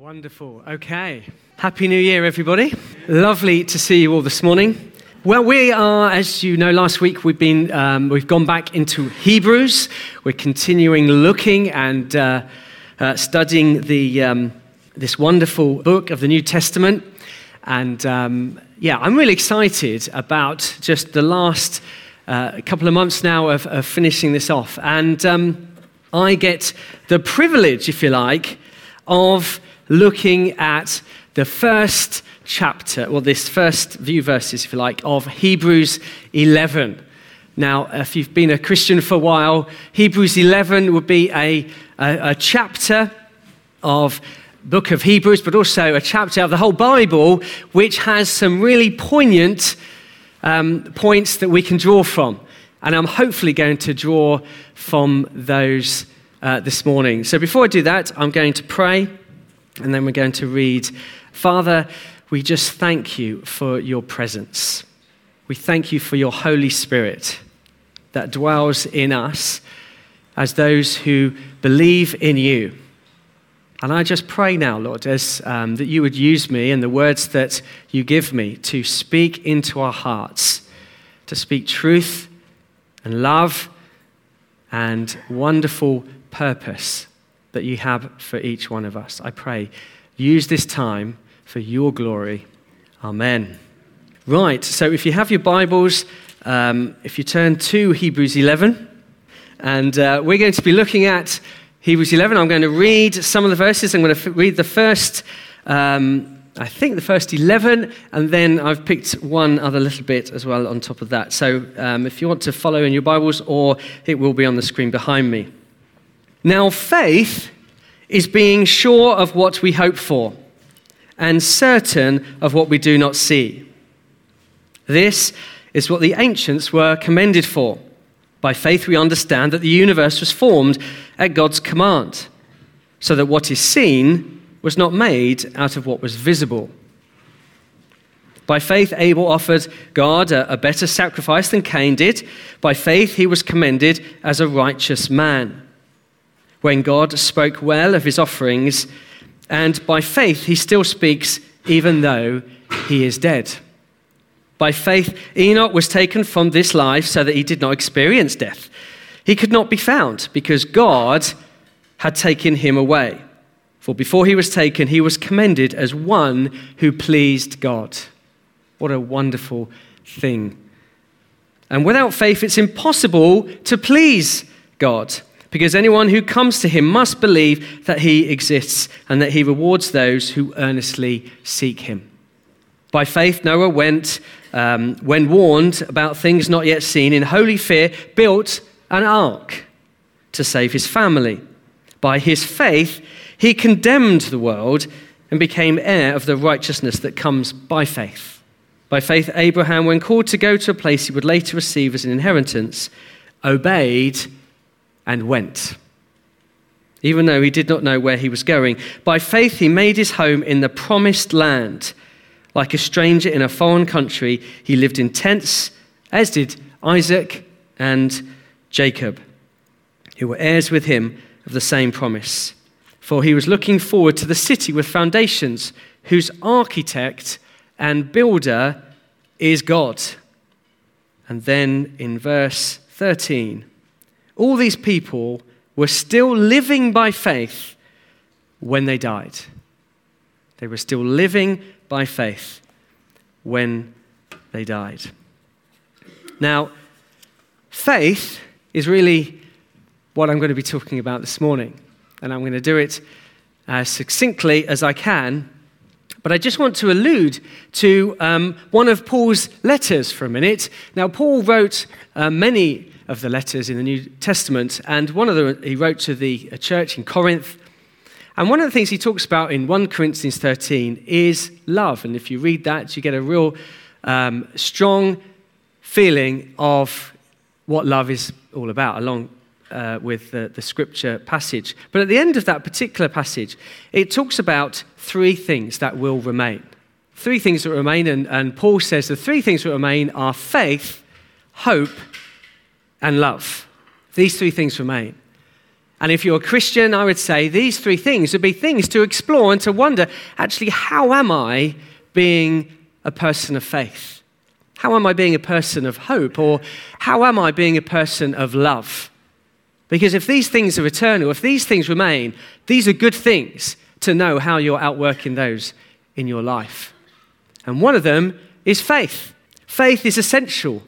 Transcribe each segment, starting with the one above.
Wonderful. Okay. Happy New Year, everybody. Lovely to see you all this morning. Well, we are, as you know, last week we've been um, we've gone back into Hebrews. We're continuing looking and uh, uh, studying the um, this wonderful book of the New Testament, and um, yeah, I'm really excited about just the last uh, couple of months now of, of finishing this off, and um, I get the privilege, if you like, of looking at the first chapter, well, this first few verses, if you like, of Hebrews 11. Now, if you've been a Christian for a while, Hebrews 11 would be a, a, a chapter of book of Hebrews, but also a chapter of the whole Bible, which has some really poignant um, points that we can draw from. And I'm hopefully going to draw from those uh, this morning. So before I do that, I'm going to pray and then we're going to read Father, we just thank you for your presence. We thank you for your Holy Spirit that dwells in us as those who believe in you. And I just pray now, Lord, as, um, that you would use me and the words that you give me to speak into our hearts, to speak truth and love and wonderful purpose that you have for each one of us. I pray, use this time for your glory. Amen. Right, so if you have your Bibles, um, if you turn to Hebrews 11, and uh, we're going to be looking at Hebrews 11. I'm going to read some of the verses. I'm going to f- read the first, um, I think the first 11, and then I've picked one other little bit as well on top of that. So um, if you want to follow in your Bibles, or it will be on the screen behind me. Now, faith is being sure of what we hope for and certain of what we do not see. This is what the ancients were commended for. By faith, we understand that the universe was formed at God's command, so that what is seen was not made out of what was visible. By faith, Abel offered God a, a better sacrifice than Cain did. By faith, he was commended as a righteous man when God spoke well of his offerings, and by faith he still speaks even though he is dead. By faith, Enoch was taken from this life so that he did not experience death. He could not be found because God had taken him away. For before he was taken, he was commended as one who pleased God. What a wonderful thing. And without faith, it's impossible to please God because anyone who comes to him must believe that he exists and that he rewards those who earnestly seek him. By faith, Noah went, um, when warned about things not yet seen, in holy fear, built an ark to save his family. By his faith, he condemned the world and became heir of the righteousness that comes by faith. By faith, Abraham, when called to go to a place he would later receive as an inheritance, obeyed and went. Even though he did not know where he was going, by faith he made his home in the promised land. Like a stranger in a foreign country, he lived in tents, as did Isaac and Jacob, who were heirs with him of the same promise. For he was looking forward to the city with foundations, whose architect and builder is God. And then in verse 13, all these people were still living by faith when they died. They were still living by faith when they died. Now, faith is really what I'm going to be talking about this morning, and I'm going to do it as succinctly as I can. But I just want to allude to um, one of Paul's letters for a minute. Now, Paul wrote uh, many of the letters in the New Testament. And one of them he wrote to the church in Corinth. And one of the things he talks about in 1 Corinthians 13 is love. And if you read that, you get a real um, strong feeling of what love is all about, along uh, with the, the scripture passage. But at the end of that particular passage, it talks about three things that will remain. Three things that remain, and, and Paul says the three things that remain are faith, hope, and love. These three things remain. And if you're a Christian, I would say these three things would be things to explore and to wonder actually, how am I being a person of faith? How am I being a person of hope? Or how am I being a person of love? Because if these things are eternal, if these things remain, these are good things to know how you're outworking those in your life. And one of them is faith. Faith is essential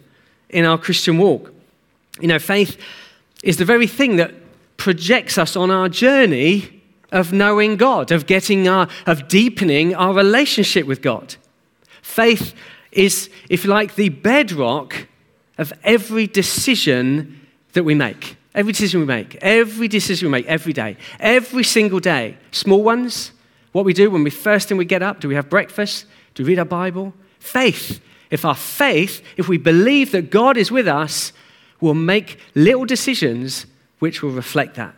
in our Christian walk. You know, faith is the very thing that projects us on our journey of knowing God, of getting our, of deepening our relationship with God. Faith is, if you like, the bedrock of every decision that we make. Every decision we make, every decision we make every day, every single day. Small ones, what we do when we first thing we get up, do we have breakfast? Do we read our Bible? Faith. If our faith, if we believe that God is with us, we'll make little decisions which will reflect that.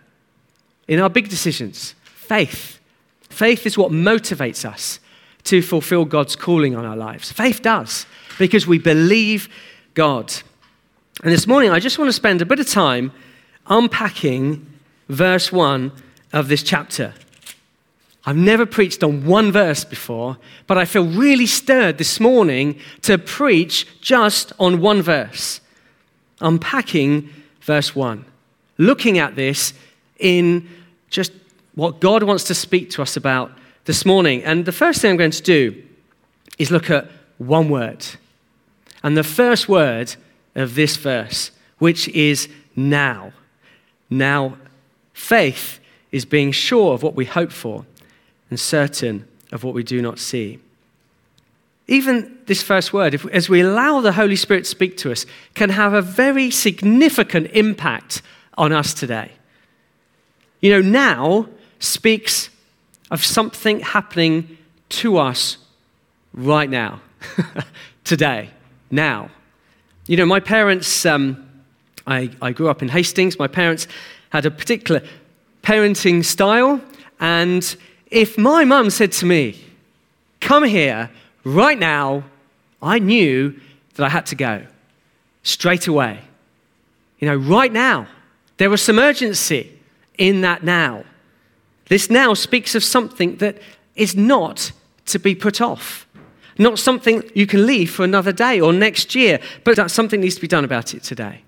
In our big decisions, faith. Faith is what motivates us to fulfill God's calling on our lives. Faith does, because we believe God. And this morning, I just want to spend a bit of time unpacking verse 1 of this chapter. I've never preached on one verse before, but I feel really stirred this morning to preach just on one verse. Unpacking verse 1 looking at this in just what God wants to speak to us about this morning. And the first thing I'm going to do is look at one word. And the first word of this verse, which is now. Now, faith is being sure of what we hope for and certain of what we do not see. Even this first word, if, as we allow the Holy Spirit to speak to us, can have a very significant impact on us today. You know, now speaks of something happening to us right now, today, now. You know, my parents, um, I, I grew up in Hastings. My parents had a particular parenting style. And if my mum said to me, Come here right now, I knew that I had to go straight away. You know, right now. There was some urgency in that now. This now speaks of something that is not to be put off, not something you can leave for another day or next year, but something needs to be done about it today.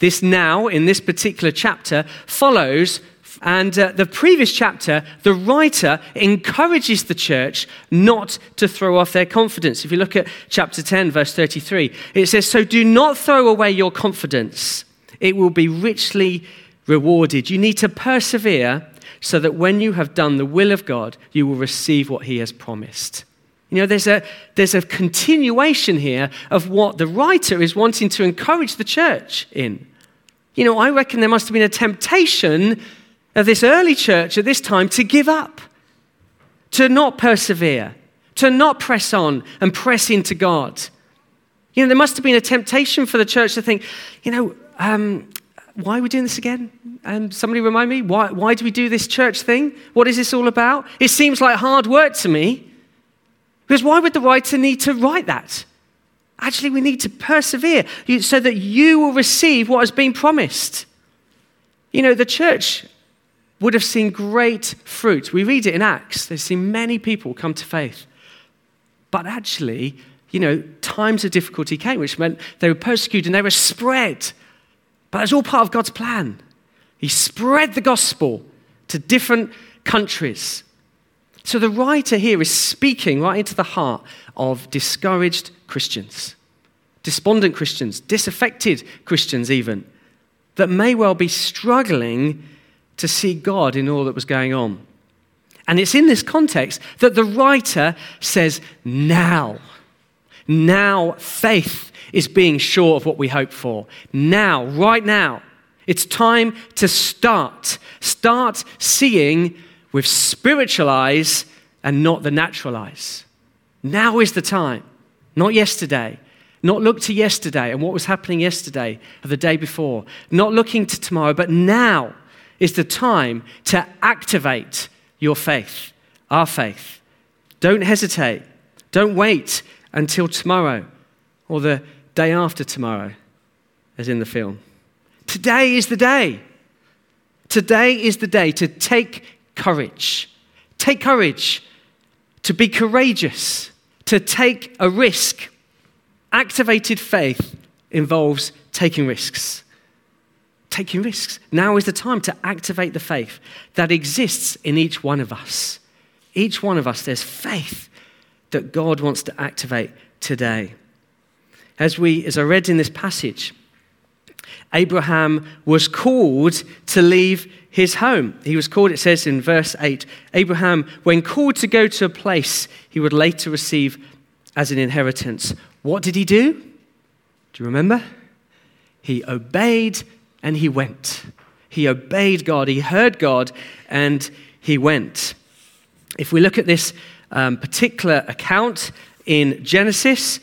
This now, in this particular chapter, follows and uh, the previous chapter, the writer encourages the church not to throw off their confidence. If you look at chapter 10, verse 33, it says, So do not throw away your confidence it will be richly rewarded. You need to persevere so that when you have done the will of God, you will receive what He has promised. You know, there's a, there's a continuation here of what the writer is wanting to encourage the church in. You know, I reckon there must have been a temptation of this early church at this time to give up, to not persevere, to not press on and press into God. You know, there must have been a temptation for the church to think, you know, um, why are we doing this again? Um, somebody remind me, why, why do we do this church thing? What is this all about? It seems like hard work to me. Because why would the writer need to write that? Actually, we need to persevere so that you will receive what has been promised. You know, the church would have seen great fruit. We read it in Acts. They've seen many people come to faith. But actually, you know, times of difficulty came, which meant they were persecuted and they were spread but that's all part of God's plan. He spread the gospel to different countries. So the writer here is speaking right into the heart of discouraged Christians, despondent Christians, disaffected Christians, even, that may well be struggling to see God in all that was going on. And it's in this context that the writer says, Now, now faith is being sure of what we hope for. Now, right now, it's time to start. Start seeing with spiritual eyes and not the natural eyes. Now is the time, not yesterday. Not look to yesterday and what was happening yesterday or the day before. Not looking to tomorrow, but now is the time to activate your faith, our faith. Don't hesitate. Don't wait until tomorrow or the day after tomorrow, as in the film. Today is the day. Today is the day to take courage. Take courage, to be courageous, to take a risk. Activated faith involves taking risks. Taking risks. Now is the time to activate the faith that exists in each one of us. Each one of us, there's faith that God wants to activate today. As, we, as I read in this passage, Abraham was called to leave his home. He was called, it says in verse 8, Abraham, when called to go to a place he would later receive as an inheritance, what did he do? Do you remember? He obeyed and he went. He obeyed God, he heard God, and he went. If we look at this um, particular account in Genesis,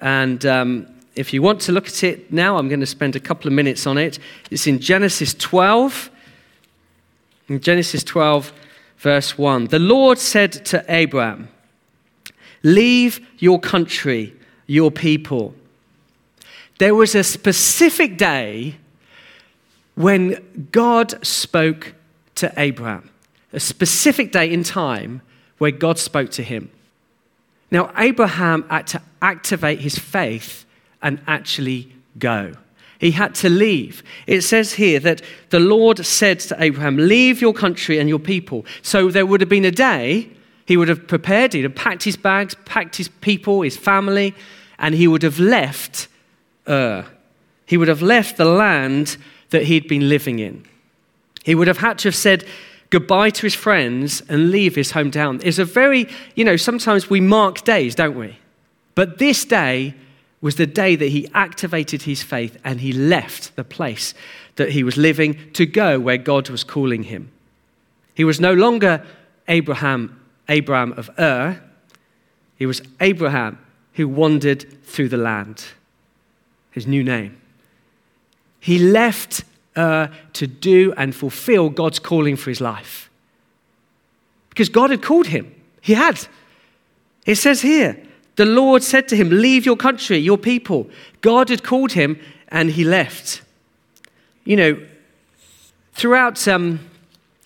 and um, if you want to look at it now, I'm going to spend a couple of minutes on it. It's in Genesis 12. In Genesis 12, verse 1. The Lord said to Abraham, Leave your country, your people. There was a specific day when God spoke to Abraham, a specific day in time where God spoke to him. Now, Abraham had to activate his faith and actually go. He had to leave. It says here that the Lord said to Abraham, Leave your country and your people. So there would have been a day he would have prepared, he'd have packed his bags, packed his people, his family, and he would have left Ur. He would have left the land that he'd been living in. He would have had to have said goodbye to his friends and leave his hometown. It's a very, you know, sometimes we mark days, don't we? But this day was the day that he activated his faith and he left the place that he was living to go where God was calling him. He was no longer Abraham, Abraham of Ur. He was Abraham who wandered through the land. His new name. He left Ur to do and fulfill God's calling for his life. Because God had called him. He had. It says here, the Lord said to him, Leave your country, your people. God had called him and he left. You know, throughout, um,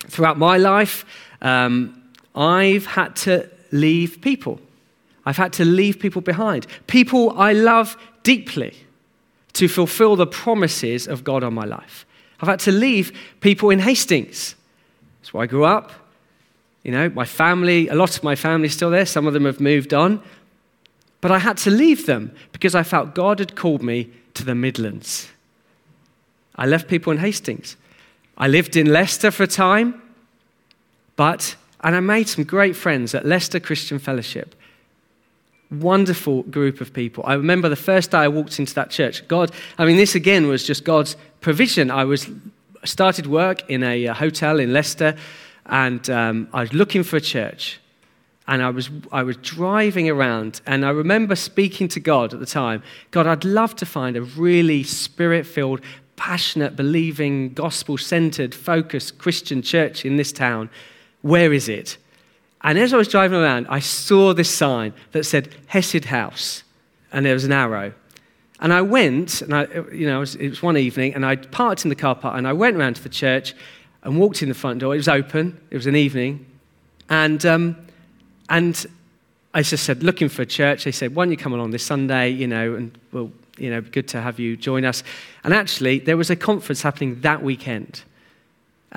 throughout my life, um, I've had to leave people. I've had to leave people behind. People I love deeply to fulfill the promises of God on my life. I've had to leave people in Hastings. That's where I grew up. You know, my family, a lot of my family is still there. Some of them have moved on. But I had to leave them because I felt God had called me to the Midlands. I left people in Hastings. I lived in Leicester for a time, but, and I made some great friends at Leicester Christian Fellowship. Wonderful group of people. I remember the first day I walked into that church. God, I mean, this again was just God's provision. I was started work in a uh, hotel in Leicester, and um, I was looking for a church and I was, I was driving around, and I remember speaking to God at the time God, I'd love to find a really spirit filled, passionate, believing, gospel centered, focused Christian church in this town. Where is it? And as I was driving around, I saw this sign that said Hesed House, and there was an arrow. And I went, and I, you know, it was, it was one evening, and I parked in the car park, and I went around to the church and walked in the front door. It was open, it was an evening. And um, and I just said, looking for a church. They said, why don't you come along this Sunday, you know, and well, you know, good to have you join us. And actually, there was a conference happening that weekend.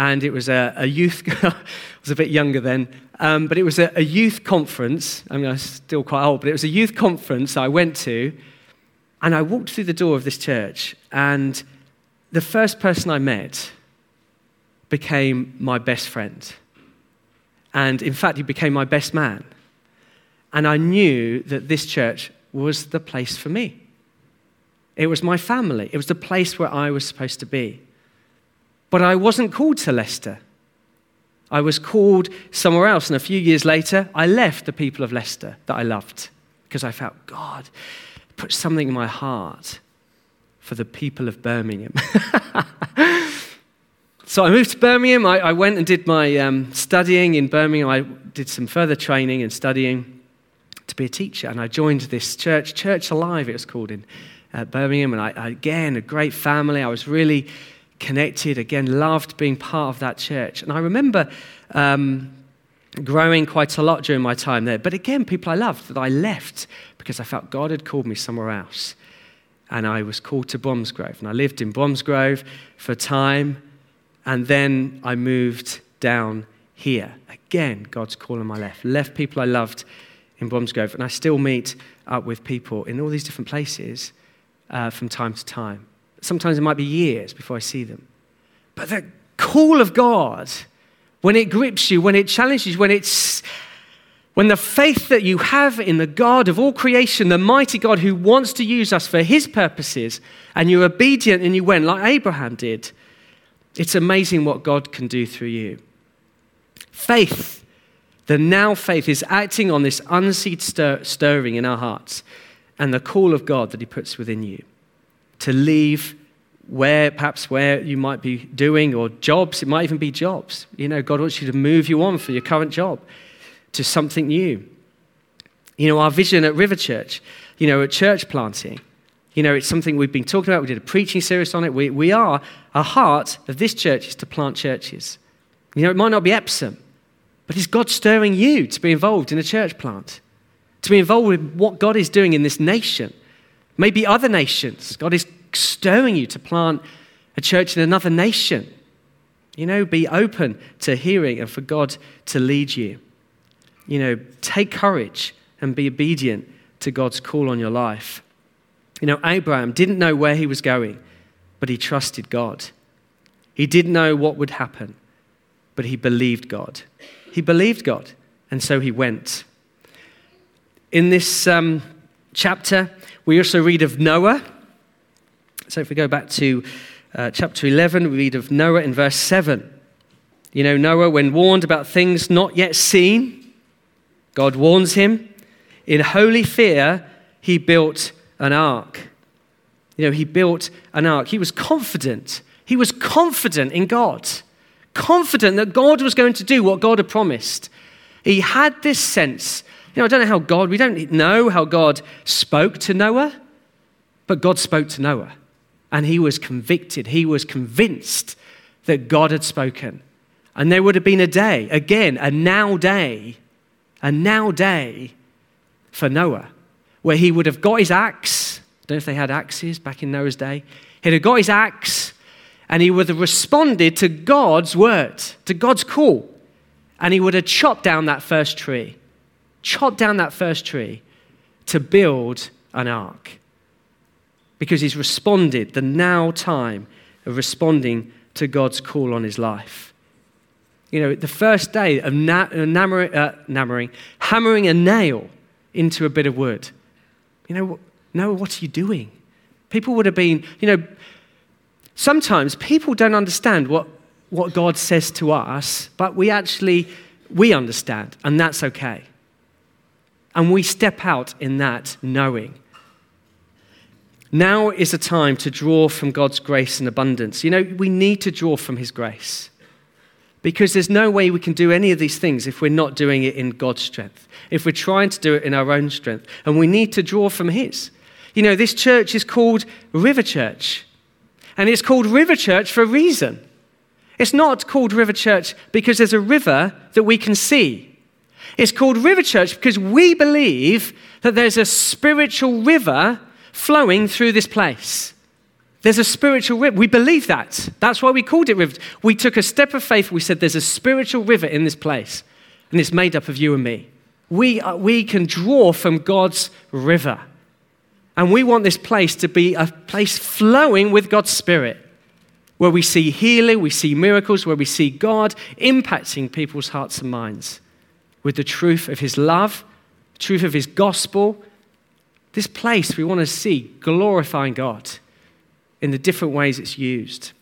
And it was a, a youth, I was a bit younger then, um, but it was a, a youth conference. I mean, I was still quite old, but it was a youth conference I went to. And I walked through the door of this church, and the first person I met became my best friend. And in fact, he became my best man. And I knew that this church was the place for me. It was my family, it was the place where I was supposed to be. But I wasn't called to Leicester. I was called somewhere else. And a few years later, I left the people of Leicester that I loved because I felt God put something in my heart for the people of Birmingham. So I moved to Birmingham. I, I went and did my um, studying in Birmingham. I did some further training and studying to be a teacher. And I joined this church, Church Alive, it was called in uh, Birmingham. And I, again, a great family. I was really connected, again, loved being part of that church. And I remember um, growing quite a lot during my time there. But again, people I loved that I left because I felt God had called me somewhere else. And I was called to Bromsgrove. And I lived in Bromsgrove for a time. And then I moved down here. Again, God's call on my left. Left people I loved in Bromsgrove. And I still meet up with people in all these different places uh, from time to time. Sometimes it might be years before I see them. But the call of God, when it grips you, when it challenges you, when it's when the faith that you have in the God of all creation, the mighty God who wants to use us for his purposes, and you're obedient and you went like Abraham did, it's amazing what God can do through you. Faith, the now faith, is acting on this unseen stir- stirring in our hearts and the call of God that he puts within you to leave where perhaps where you might be doing or jobs. It might even be jobs. You know god wants you to move you on for your current job to something new. You know our vision at river church you know at church planting you know it's something we've been talking about. We did a preaching series on it. We, we are a heart of this church is to plant churches. You know it might not be epsom but is god stirring you to be involved in a church plant? To be involved with what god is doing in this nation? Maybe other nations. God is stirring you to plant a church in another nation. You know, be open to hearing and for God to lead you. You know, take courage and be obedient to God's call on your life. You know, Abraham didn't know where he was going, but he trusted God. He didn't know what would happen, but he believed God. He believed God, and so he went. In this um, chapter, we also read of Noah. So if we go back to uh, chapter 11, we read of Noah in verse 7. You know, Noah, when warned about things not yet seen, God warns him. In holy fear, he built an ark. You know, he built an ark. He was confident. He was confident in God, confident that God was going to do what God had promised. He had this sense you know, I don't know how God, we don't know how God spoke to Noah, but God spoke to Noah. And he was convicted, he was convinced that God had spoken. And there would have been a day, again, a now day, a now day for Noah, where he would have got his axe. I don't know if they had axes back in Noah's day. He'd have got his axe and he would have responded to God's word, to God's call. And he would have chopped down that first tree chopped down that first tree to build an ark. Because he's responded, the now time of responding to God's call on his life. You know, the first day of na- uh, uh, hammering a nail into a bit of wood. You know, Noah, what are you doing? People would have been, you know, sometimes people don't understand what, what God says to us, but we actually, we understand, and that's okay. And we step out in that knowing. Now is a time to draw from God's grace and abundance. You know, we need to draw from His grace because there's no way we can do any of these things if we're not doing it in God's strength, if we're trying to do it in our own strength. And we need to draw from His. You know, this church is called River Church, and it's called River Church for a reason. It's not called River Church because there's a river that we can see. It's called River Church because we believe that there's a spiritual river flowing through this place. There's a spiritual river. We believe that. That's why we called it river. We took a step of faith. We said there's a spiritual river in this place, and it's made up of you and me. We, are, we can draw from God's river. And we want this place to be a place flowing with God's Spirit, where we see healing, we see miracles, where we see God impacting people's hearts and minds with the truth of his love, truth of his gospel. This place we want to see glorifying God in the different ways it's used.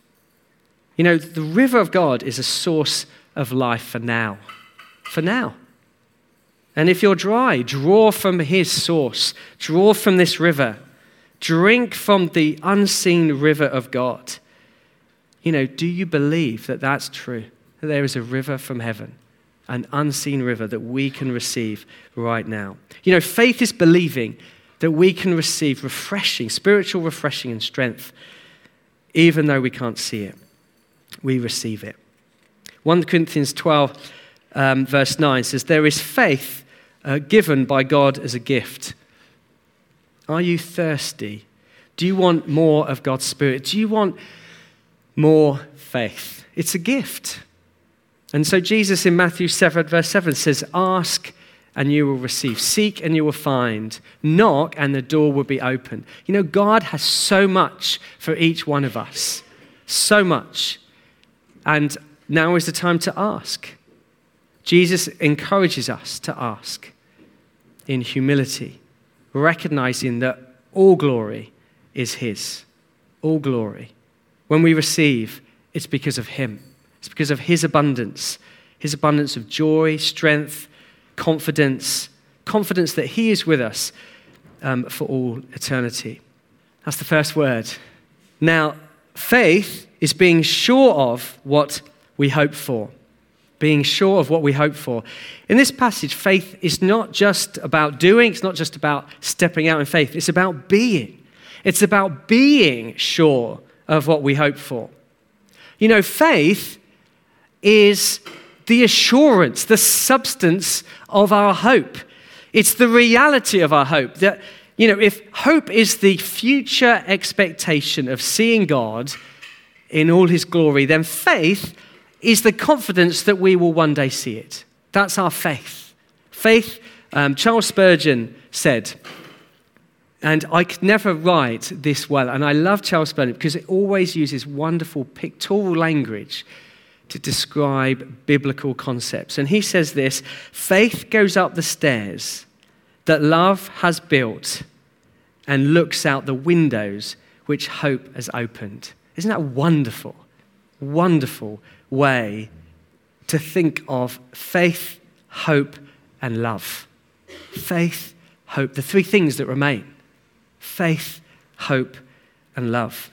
You know, the river of God is a source of life for now. For now. And if you're dry, draw from his source, draw from this river, drink from the unseen river of God. You know, do you believe that that's true? That there is a river from heaven? an unseen river that we can receive right now. You know, faith is believing that we can receive refreshing, spiritual refreshing and strength, even though we can't see it. we receive it. 1 Corinthians 12, um, verse 9 says, There is faith uh, given by God as a gift. Are you thirsty? Do you want more of God's Spirit? Do you want more faith? It's a gift. And so Jesus in Matthew 7, verse 7 says, Ask and you will receive. Seek and you will find. Knock and the door will be open. You know, God has so much for each one of us. So much. And now is the time to ask. Jesus encourages us to ask in humility, recognizing that all glory is His. All glory. When we receive, it's because of Him, it's because of His abundance, His abundance of joy, strength, confidence, confidence that He is with us um, for all eternity. That's the first word. Now, faith is being sure of what we hope for. Being sure of what we hope for. In this passage, faith is not just about doing, it's not just about stepping out in faith, it's about being. It's about being sure of what we hope for. You know, faith is the assurance, the substance of our hope. It's the reality of our hope that, you know, if hope is the future expectation of seeing God in all his glory, then faith is the confidence that we will one day see it. That's our faith. Faith, um, Charles Spurgeon said, and I could never write this well, and I love Charles Spurgeon because it always uses wonderful pictorial language to describe biblical concepts. And he says this faith goes up the stairs that love has built and looks out the windows which hope has opened. Isn't that wonderful? Wonderful way to think of faith, hope, and love. Faith, hope, the three things that remain faith, hope, and love.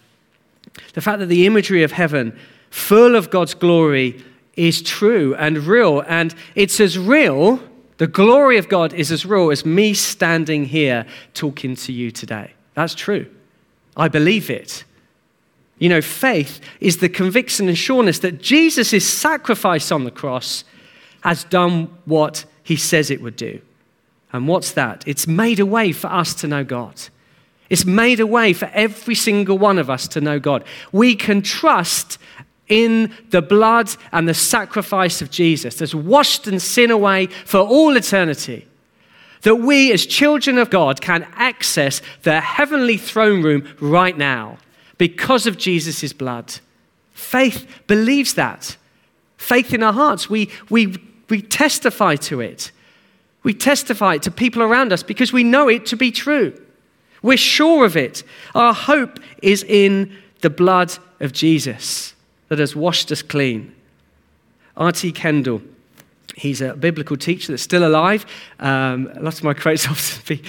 The fact that the imagery of heaven full of God's glory, is true and real. And it's as real, the glory of God is as real as me standing here talking to you today. That's true. I believe it. You know, faith is the conviction and sureness that Jesus' sacrifice on the cross has done what he says it would do. And what's that? It's made a way for us to know God. It's made a way for every single one of us to know God. We can trust in the blood and the sacrifice of Jesus that's washed and sin away for all eternity. That we, as children of God, can access the heavenly throne room right now because of Jesus' blood. Faith believes that. Faith in our hearts, we, we, we testify to it. We testify to people around us because we know it to be true. We're sure of it. Our hope is in the blood of Jesus that has washed us clean. R.T. Kendall, he's a biblical teacher that's still alive. Um, a lot of my quotes be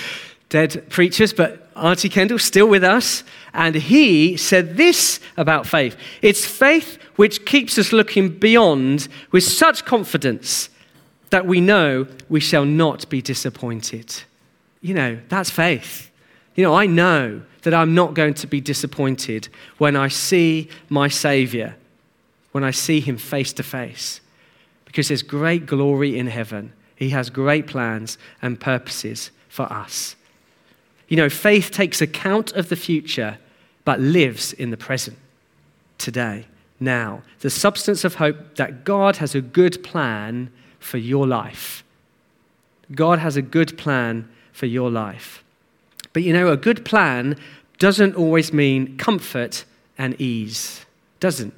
dead preachers, but R.T. Kendall still with us. And he said this about faith it's faith which keeps us looking beyond with such confidence that we know we shall not be disappointed. You know, that's faith. You know, I know that I'm not going to be disappointed when I see my Savior when I see him face to face. Because there's great glory in heaven. He has great plans and purposes for us. You know, faith takes account of the future, but lives in the present, today, now. The substance of hope that God has a good plan for your life. God has a good plan for your life. But you know, a good plan doesn't always mean comfort and ease. Doesn't.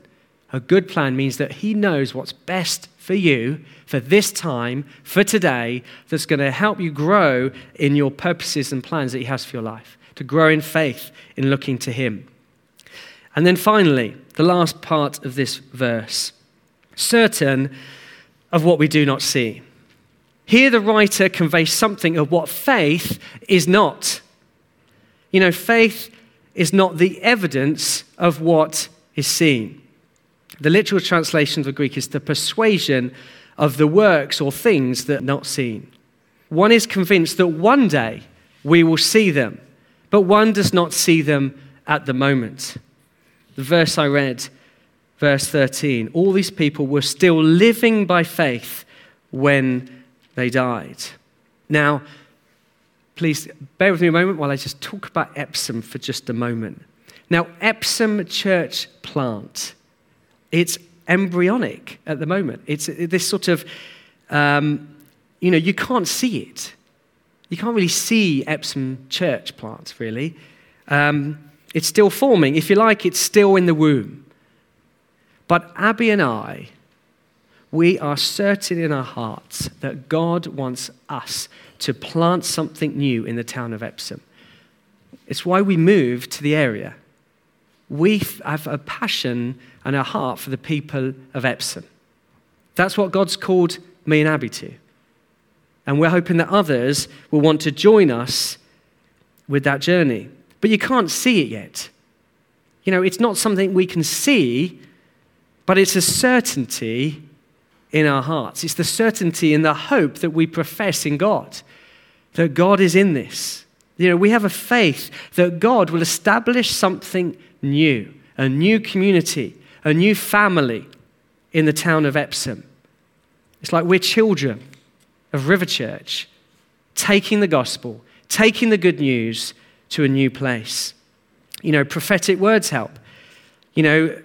A good plan means that He knows what's best for you for this time, for today, that's going to help you grow in your purposes and plans that He has for your life, to grow in faith in looking to Him. And then finally, the last part of this verse certain of what we do not see. Here, the writer conveys something of what faith is not. You know, faith is not the evidence of what is seen. The literal translation of the Greek is the persuasion of the works or things that are not seen. One is convinced that one day we will see them, but one does not see them at the moment. The verse I read verse 13. All these people were still living by faith when they died. Now, please bear with me a moment while I just talk about Epsom for just a moment. Now, Epsom Church plant, it's embryonic at the moment. It's this sort of, um, you know, you can't see it. You can't really see Epsom Church plants, really. Um, it's still forming. If you like, it's still in the womb. But Abby and I, we are certain in our hearts that God wants us to plant something new in the town of Epsom. It's why we moved to the area. We have a passion and a heart for the people of Epsom. That's what God's called me and Abby to. And we're hoping that others will want to join us with that journey. But you can't see it yet. You know, it's not something we can see, but it's a certainty in our hearts. It's the certainty and the hope that we profess in God, that God is in this. You know, we have a faith that God will establish something new, a new community, a new family in the town of Epsom. It's like we're children of River Church, taking the gospel, taking the good news to a new place. You know, prophetic words help. You know,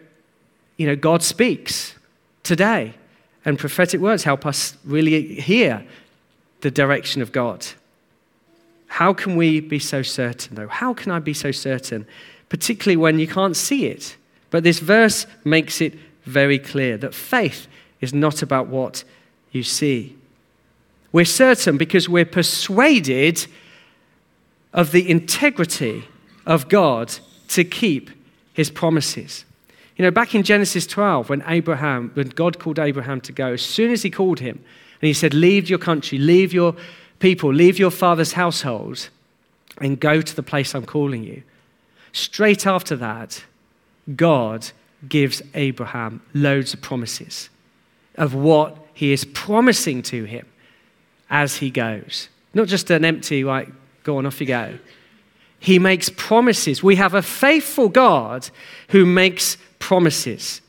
you know, God speaks today, and prophetic words help us really hear the direction of God. How can we be so certain, though? How can I be so certain, particularly when you can't see it? But this verse makes it very clear that faith is not about what you see. We're certain because we're persuaded of the integrity of God to keep his promises. You know, back in Genesis 12, when Abraham, when God called Abraham to go, as soon as he called him, and he said, Leave your country, leave your people, leave your father's household, and go to the place I'm calling you. Straight after that, God gives Abraham loads of promises of what he is promising to him as he goes. Not just an empty, like, go on, off you go. He makes promises. We have a faithful God who makes promises,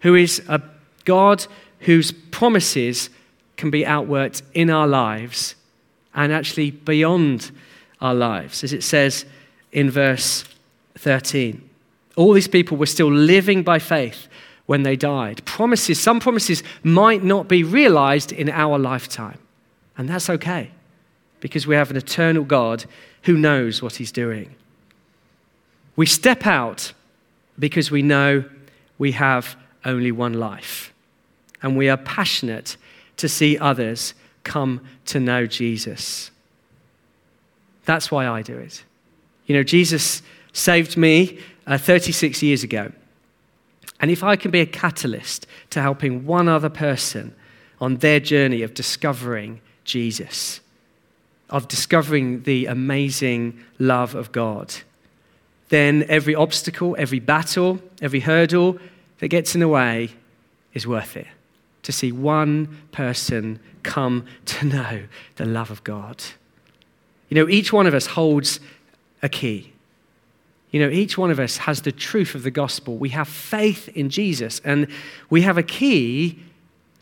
who is a God whose promises can be outworked in our lives and actually beyond our lives, as it says in verse 13. All these people were still living by faith when they died. Promises, some promises might not be realized in our lifetime, and that's okay because we have an eternal God who knows what he's doing. We step out because we know we have only one life, and we are passionate to see others come to know Jesus. That's why I do it. You know, Jesus saved me uh, 36 years ago. And if I can be a catalyst to helping one other person on their journey of discovering Jesus, of discovering the amazing love of God, then every obstacle, every battle, every hurdle that gets in the way is worth it. To see one person come to know the love of God. You know, each one of us holds a key. You know, each one of us has the truth of the gospel. We have faith in Jesus, and we have a key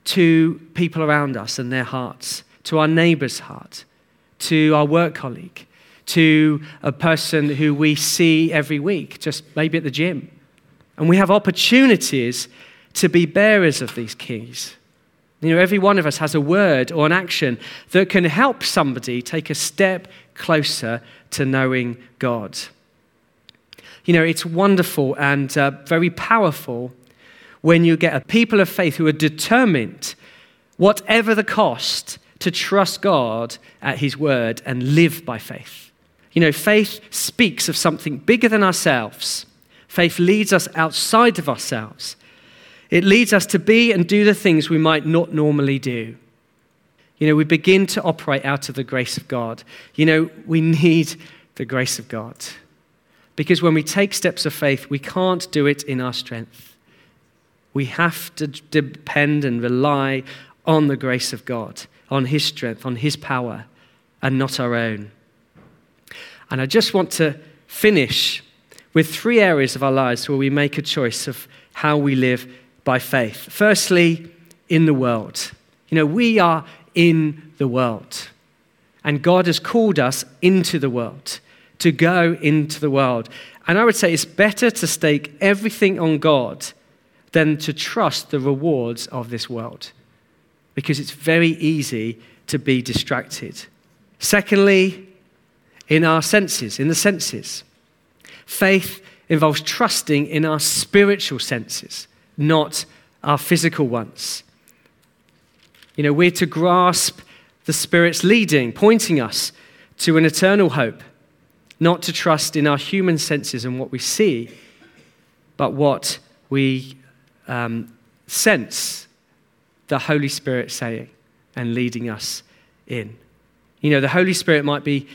to people around us and their hearts, to our neighbor's heart, to our work colleague, to a person who we see every week, just maybe at the gym. And we have opportunities to be bearers of these keys. You know, every one of us has a word or an action that can help somebody take a step closer to knowing God. You know, it's wonderful and uh, very powerful when you get a people of faith who are determined, whatever the cost, to trust God at His word and live by faith. You know, faith speaks of something bigger than ourselves. Faith leads us outside of ourselves. It leads us to be and do the things we might not normally do. You know, we begin to operate out of the grace of God. You know, we need the grace of God. Because when we take steps of faith, we can't do it in our strength. We have to depend and rely on the grace of God on His strength, on His power, and not our own. And I just want to finish with three areas of our lives where we make a choice of how we live by faith. Firstly, in the world. You know, we are in the world. And God has called us into the world, to go into the world. And I would say it's better to stake everything on God than to trust the rewards of this world, because it's very easy to be distracted. Secondly, in our senses, in the senses. Faith involves trusting in our spiritual senses, not our physical ones. You know, we're to grasp the Spirit's leading, pointing us to an eternal hope, not to trust in our human senses and what we see, but what we um, sense the Holy Spirit saying and leading us in. You know, the Holy Spirit might be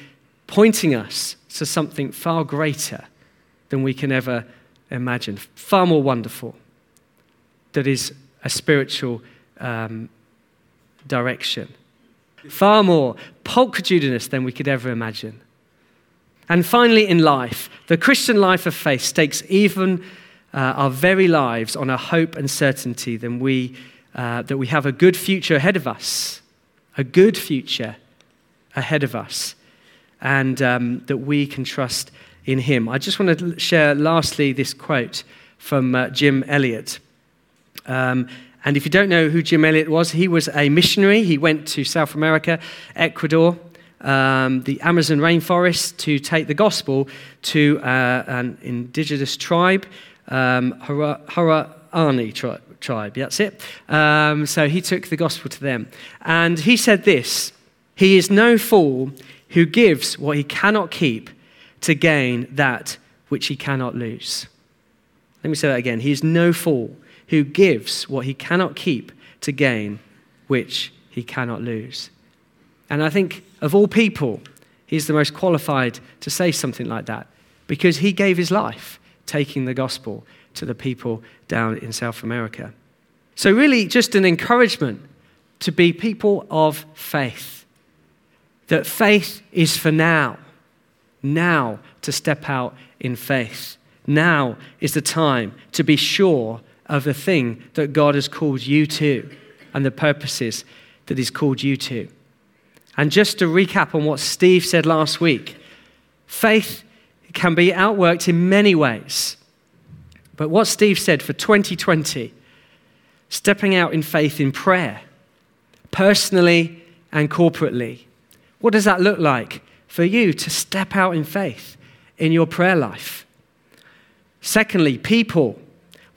pointing us to something far greater than we can ever imagine, far more wonderful, that is a spiritual um, direction, far more pulchritudinous than we could ever imagine. And finally, in life, the Christian life of faith stakes even uh, our very lives on a hope and certainty that we, uh, that we have a good future ahead of us, a good future ahead of us, and um, that we can trust in Him. I just want to share lastly this quote from uh, Jim Elliot. Um, and if you don't know who Jim Elliot was, he was a missionary. He went to South America, Ecuador, um, the Amazon rainforest to take the gospel to uh, an indigenous tribe, um, Huaorani tribe. tribe. That's it. Um, so he took the gospel to them. And he said this He is no fool who gives what he cannot keep to gain that which he cannot lose. Let me say that again. He is no fool who gives what he cannot keep to gain which he cannot lose. And I think of all people, he's the most qualified to say something like that because he gave his life taking the gospel to the people down in South America. So, really, just an encouragement to be people of faith. That faith is for now. Now to step out in faith. Now is the time to be sure of the thing that God has called you to and the purposes that He's called you to. And just to recap on what Steve said last week faith can be outworked in many ways. But what Steve said for 2020, stepping out in faith in prayer, personally and corporately, what does that look like for you to step out in faith in your prayer life? Secondly, people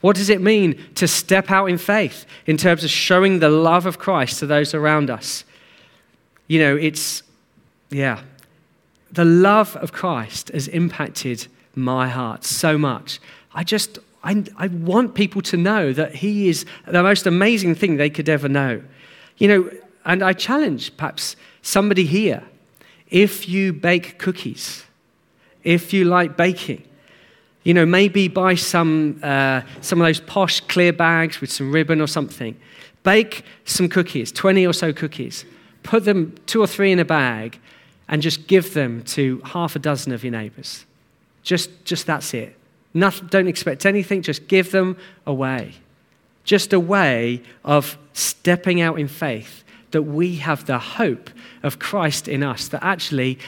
what does it mean to step out in faith in terms of showing the love of Christ to those around us? You know, it's, yeah, the love of Christ has impacted my heart so much. I just, I, I want people to know that He is the most amazing thing they could ever know. You know, and I challenge perhaps somebody here if you bake cookies, if you like baking, you know, maybe buy some, uh, some of those posh clear bags with some ribbon or something. Bake some cookies, 20 or so cookies. Put them two or three in a bag and just give them to half a dozen of your neighbors. Just, just that's it. Don't expect anything, just give them away. Just a way of stepping out in faith that we have the hope of Christ in us, that actually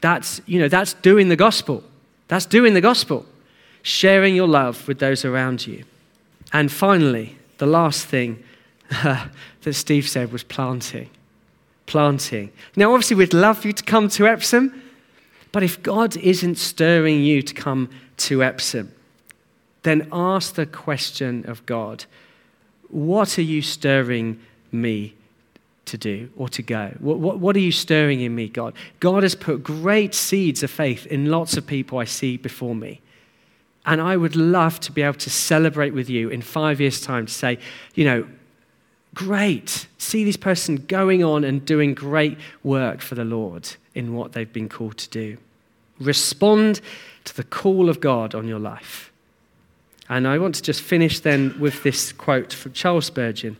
that's, you know, that's doing the gospel. That's doing the gospel, sharing your love with those around you. And finally, the last thing that Steve said was planting. Planting. Now, obviously, we'd love you to come to Epsom, but if God isn't stirring you to come to Epsom, then ask the question of God What are you stirring me to do or to go? What, what, what, are you stirring in me, God? God has put great seeds of faith in lots of people I see before me. And I would love to be able to celebrate with you in five years' time to say, you know, great. See this person going on and doing great work for the Lord in what they've been called to do. Respond to the call of God on your life. And I want to just finish then with this quote from Charles Spurgeon.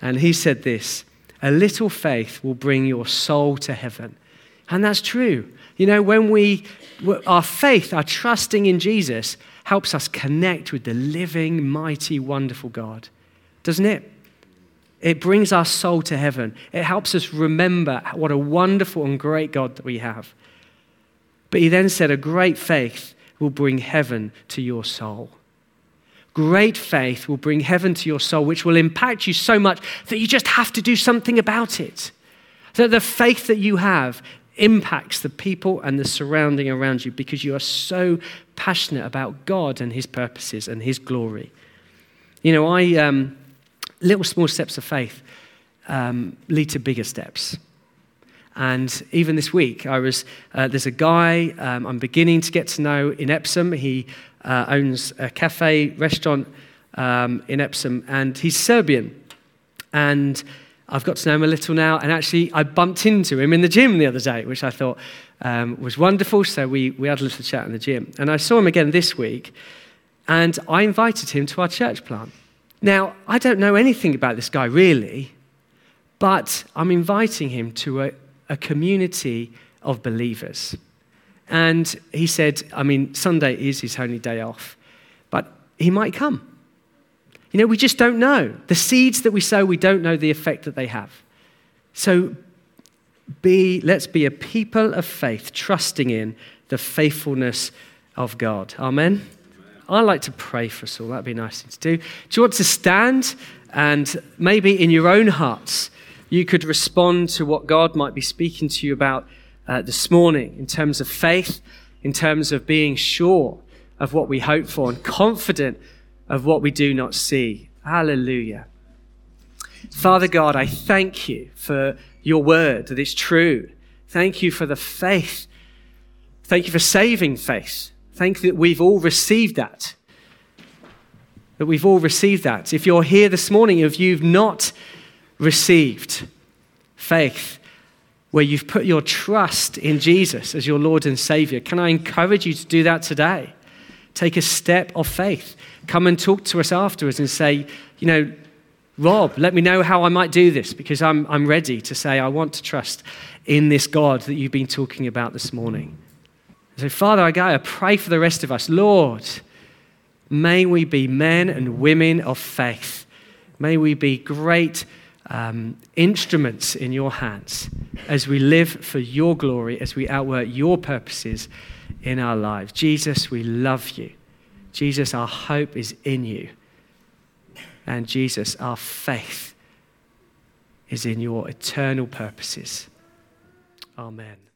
And he said this a little faith will bring your soul to heaven. And that's true. You know, when we, our faith, our trusting in Jesus, helps us connect with the living, mighty, wonderful God, doesn't it? It brings our soul to heaven. It helps us remember what a wonderful and great God that we have. But he then said, A great faith will bring heaven to your soul. Great faith will bring heaven to your soul, which will impact you so much that you just have to do something about it. That the faith that you have impacts the people and the surrounding around you because you are so passionate about God and His purposes and His glory. You know, I, um, little small steps of faith um, lead to bigger steps. And even this week, I was, uh, there's a guy um, I'm beginning to get to know in Epsom. He uh, owns a cafe, restaurant um, in Epsom, and he's Serbian. And I've got to know him a little now. And actually, I bumped into him in the gym the other day, which I thought um, was wonderful. So we, we had a little chat in the gym. And I saw him again this week, and I invited him to our church plant. Now, I don't know anything about this guy really, but I'm inviting him to a, a community of believers. And he said, I mean, Sunday is his only day off, but he might come. You know, we just don't know. The seeds that we sow, we don't know the effect that they have. So be, let's be a people of faith, trusting in the faithfulness of God. Amen. I like to pray for us all. That'd be a nice thing to do. Do you want to stand and maybe in your own hearts you could respond to what God might be speaking to you about uh, this morning in terms of faith, in terms of being sure of what we hope for and confident of what we do not see. Hallelujah. Father God, I thank you for your word that is true. Thank you for the faith. Thank you for saving faith. Thank you that we've all received that. That we've all received that. If you're here this morning, if you've not received faith, where you've put your trust in Jesus as your Lord and Savior, can I encourage you to do that today? Take a step of faith. Come and talk to us afterwards and say, you know, Rob, let me know how I might do this because I'm, I'm ready to say, I want to trust in this God that you've been talking about this morning. So, Father, I go, I pray for the rest of us. Lord, may we be men and women of faith. May we be great um, instruments in your hands as we live for your glory, as we outwork your purposes in our lives. Jesus, we love you. Jesus, our hope is in you. And Jesus, our faith is in your eternal purposes. Amen.